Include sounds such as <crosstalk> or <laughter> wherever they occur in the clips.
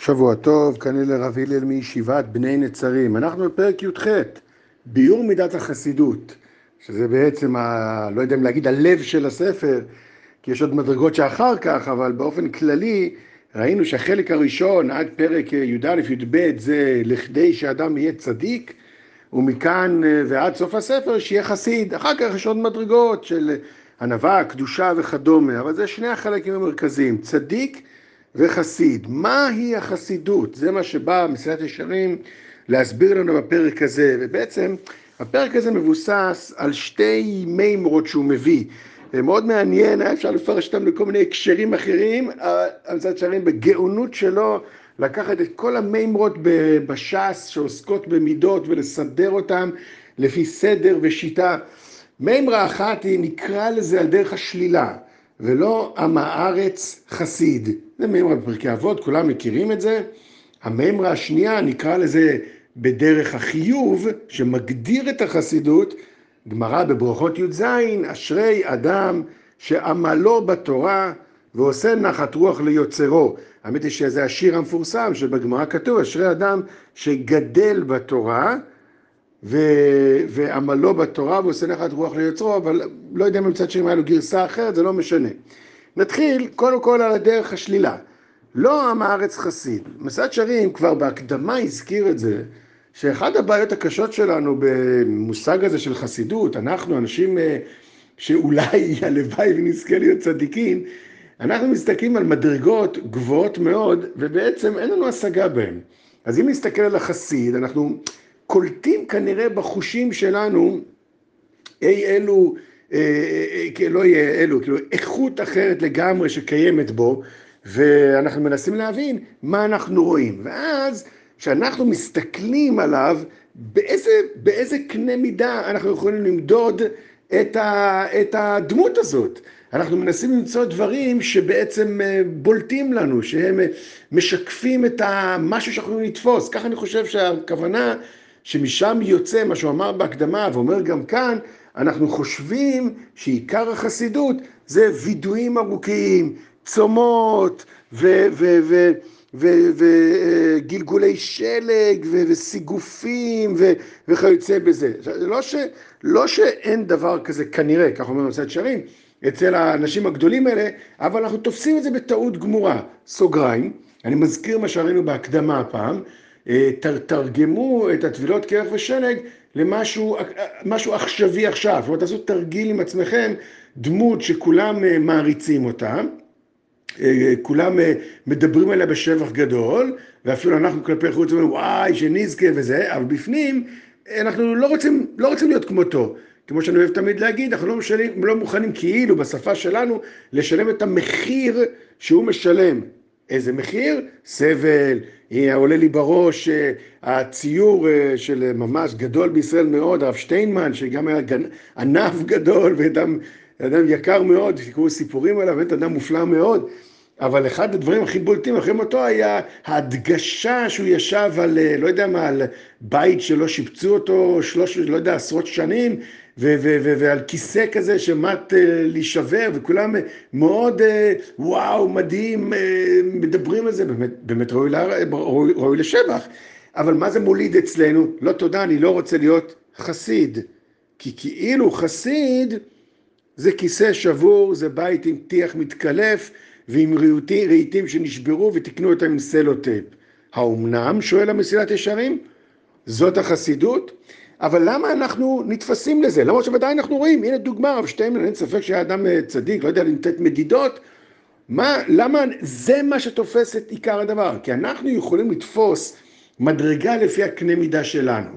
שבוע טוב, כאן אלה רב הלל מישיבת בני נצרים. אנחנו בפרק י"ח, ביור מידת החסידות, שזה בעצם, ה, לא יודע אם להגיד הלב של הספר, כי יש עוד מדרגות שאחר כך, אבל באופן כללי ראינו שהחלק הראשון עד פרק י"א-י"ב זה לכדי שאדם יהיה צדיק, ומכאן ועד סוף הספר שיהיה חסיד. אחר כך יש עוד מדרגות של ענווה, קדושה וכדומה, אבל זה שני החלקים המרכזיים, צדיק וחסיד. מהי החסידות? זה מה שבא מסילת ישרים להסביר לנו בפרק הזה, ובעצם הפרק הזה מבוסס על שתי מימרות שהוא מביא. מאוד מעניין, היה אפשר לפרש אותם לכל מיני הקשרים אחרים, אבל מסילת ישרים בגאונות שלו לקחת את כל המימרות בש"ס שעוסקות במידות ולסדר אותם לפי סדר ושיטה. מימרה אחת היא נקרא לזה על דרך השלילה. ולא עם הארץ חסיד. זה מימרה בפרקי אבות, כולם מכירים את זה. המימרה השנייה, נקרא לזה בדרך החיוב, שמגדיר את החסידות, גמרא בברכות י"ז, אשרי אדם שעמלו בתורה ועושה נחת רוח ליוצרו. האמת היא שזה השיר המפורסם שבגמרא כתוב, אשרי אדם שגדל בתורה. ועמלו בתורה ועושה נחת רוח ליוצרו, אבל לא יודע אם מצד שני היה לו גרסה אחרת, זה לא משנה. נתחיל קודם כל על הדרך השלילה. לא עם הארץ חסיד. מסעד שרים כבר בהקדמה הזכיר את זה, שאחד הבעיות הקשות שלנו במושג הזה של חסידות, אנחנו אנשים שאולי <laughs> הלוואי ונזכה להיות צדיקים, אנחנו מסתכלים על מדרגות גבוהות מאוד, ובעצם אין לנו השגה בהן. אז אם נסתכל על החסיד, אנחנו קולטים כנראה בחושים שלנו אי אלו, אה, אה, לא יהיה אלו, כאילו איכות אחרת לגמרי שקיימת בו, ואנחנו מנסים להבין מה אנחנו רואים. ואז כשאנחנו מסתכלים עליו, באיזה, באיזה קנה מידה אנחנו יכולים למדוד את, ה, את הדמות הזאת. אנחנו מנסים למצוא דברים שבעצם בולטים לנו, שהם משקפים את המשהו שאנחנו יכולים לתפוס. ככה אני חושב שהכוונה שמשם יוצא מה שהוא אמר בהקדמה ואומר גם כאן, אנחנו חושבים שעיקר החסידות זה וידויים ארוכים, צומות וגלגולי שלג וסיגופים וכיוצא בזה. לא, ש, לא שאין דבר כזה כנראה, כך אומר מסעד שרים, אצל האנשים הגדולים האלה, אבל אנחנו תופסים את זה בטעות גמורה. סוגריים, אני מזכיר מה שראינו בהקדמה הפעם, תרגמו את הטבילות קרח ושלג למשהו עכשווי עכשיו, זאת אומרת תעשו תרגיל עם עצמכם, דמות שכולם מעריצים אותה, כולם מדברים עליה בשבח גדול, ואפילו אנחנו כלפי חוץ אומרים וואי שנזכה וזה, אבל בפנים אנחנו לא רוצים, לא רוצים להיות כמותו. כמו שאני אוהב תמיד להגיד, אנחנו לא, משלים, לא מוכנים כאילו בשפה שלנו לשלם את המחיר שהוא משלם. איזה מחיר? סבל, עולה לי בראש הציור של ממש גדול בישראל מאוד, הרב שטיינמן, שגם היה ענף גדול ואדם אדם יקר מאוד, שקראו סיפורים עליו, באמת אדם מופלא מאוד, אבל אחד הדברים הכי בולטים אחרי מותו היה ההדגשה שהוא ישב על, לא יודע מה, על בית שלא שיפצו אותו שלוש, לא יודע, עשרות שנים, ו- ו- ו- ועל כיסא כזה שמט להישבר, וכולם מאוד וואו, מדהים, מדברים על זה, באמת, באמת ראוי, ראוי, ראוי לשבח. אבל מה זה מוליד אצלנו? לא תודה, אני לא רוצה להיות חסיד. כי כאילו חסיד זה כיסא שבור, זה בית עם טיח מתקלף ועם רהיטים שנשברו ותקנו אותם עם סלוטייפ. האומנם? שואל המסילת ישרים? זאת החסידות? אבל למה אנחנו נתפסים לזה? למרות שוודאי אנחנו רואים, הנה דוגמה, רב שטיינמן, אין ספק שהיה אדם צדיק, לא יודע לתת מדידות, מה, למה, זה מה שתופס את עיקר הדבר, כי אנחנו יכולים לתפוס מדרגה לפי הקנה מידה שלנו.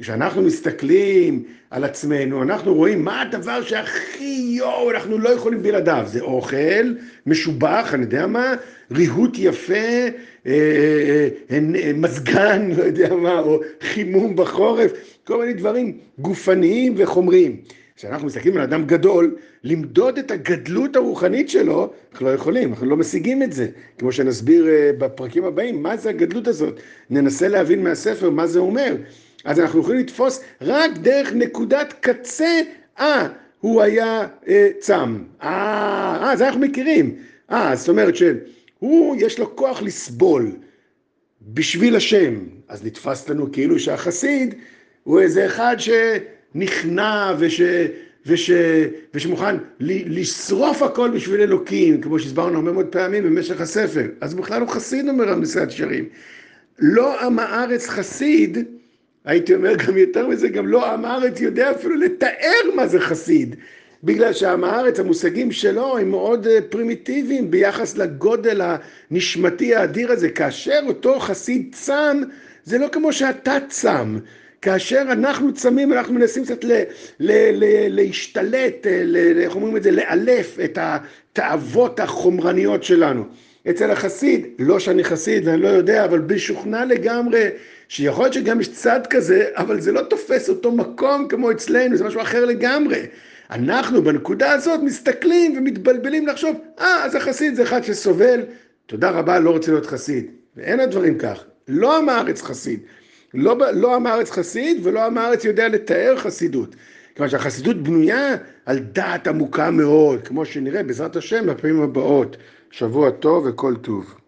כשאנחנו מסתכלים על עצמנו, אנחנו רואים מה הדבר שהכי יואו, אנחנו לא יכולים בלעדיו, זה אוכל, משובח, אני יודע מה, ריהוט יפה, אה, אה, אה, מזגן, לא יודע מה, או חימום בחורף, כל מיני דברים גופניים וחומריים. כשאנחנו מסתכלים על אדם גדול, למדוד את הגדלות הרוחנית שלו, אנחנו לא יכולים, אנחנו לא משיגים את זה. כמו שנסביר בפרקים הבאים, מה זה הגדלות הזאת. ננסה להבין מהספר מה זה אומר. אז אנחנו יכולים לתפוס רק דרך נקודת קצה, אה, הוא היה אה, צם. אה, אה, זה אנחנו מכירים. אה, זאת אומרת שהוא, יש לו כוח לסבול. בשביל השם. אז נתפס לנו כאילו שהחסיד הוא איזה אחד שנכנע וש... וש, ושמוכן לשרוף הכל בשביל אלוקים, כמו שהסברנו הרבה מאוד פעמים במשך הספר. אז בכלל הוא חסיד, אומר המסעד שרים. לא עם הארץ חסיד, הייתי אומר גם יותר מזה, גם לא עם הארץ יודע אפילו לתאר מה זה חסיד. בגלל שעם הארץ, המושגים שלו הם מאוד אה, פרימיטיביים ביחס לגודל הנשמתי האדיר הזה. כאשר אותו חסיד צם, זה לא כמו שאתה צם. כאשר אנחנו צמים, אנחנו מנסים קצת ל, ל, ל, להשתלט, אה, ל, איך אומרים את זה, לאלף את התאוות החומרניות שלנו. אצל החסיד, לא שאני חסיד ואני לא יודע, אבל בשוכנע לגמרי, שיכול להיות שגם יש צד כזה, אבל זה לא תופס אותו מקום כמו אצלנו, זה משהו אחר לגמרי. אנחנו בנקודה הזאת מסתכלים ומתבלבלים לחשוב, אה, אז החסיד זה אחד שסובל, תודה רבה, לא רוצה להיות חסיד. ואין הדברים כך. לא עם הארץ חסיד. לא, לא עם הארץ חסיד ולא עם הארץ יודע לתאר חסידות. כיוון שהחסידות בנויה על דעת עמוקה מאוד, כמו שנראה בעזרת השם בפעמים הבאות. שבוע טוב וכל טוב.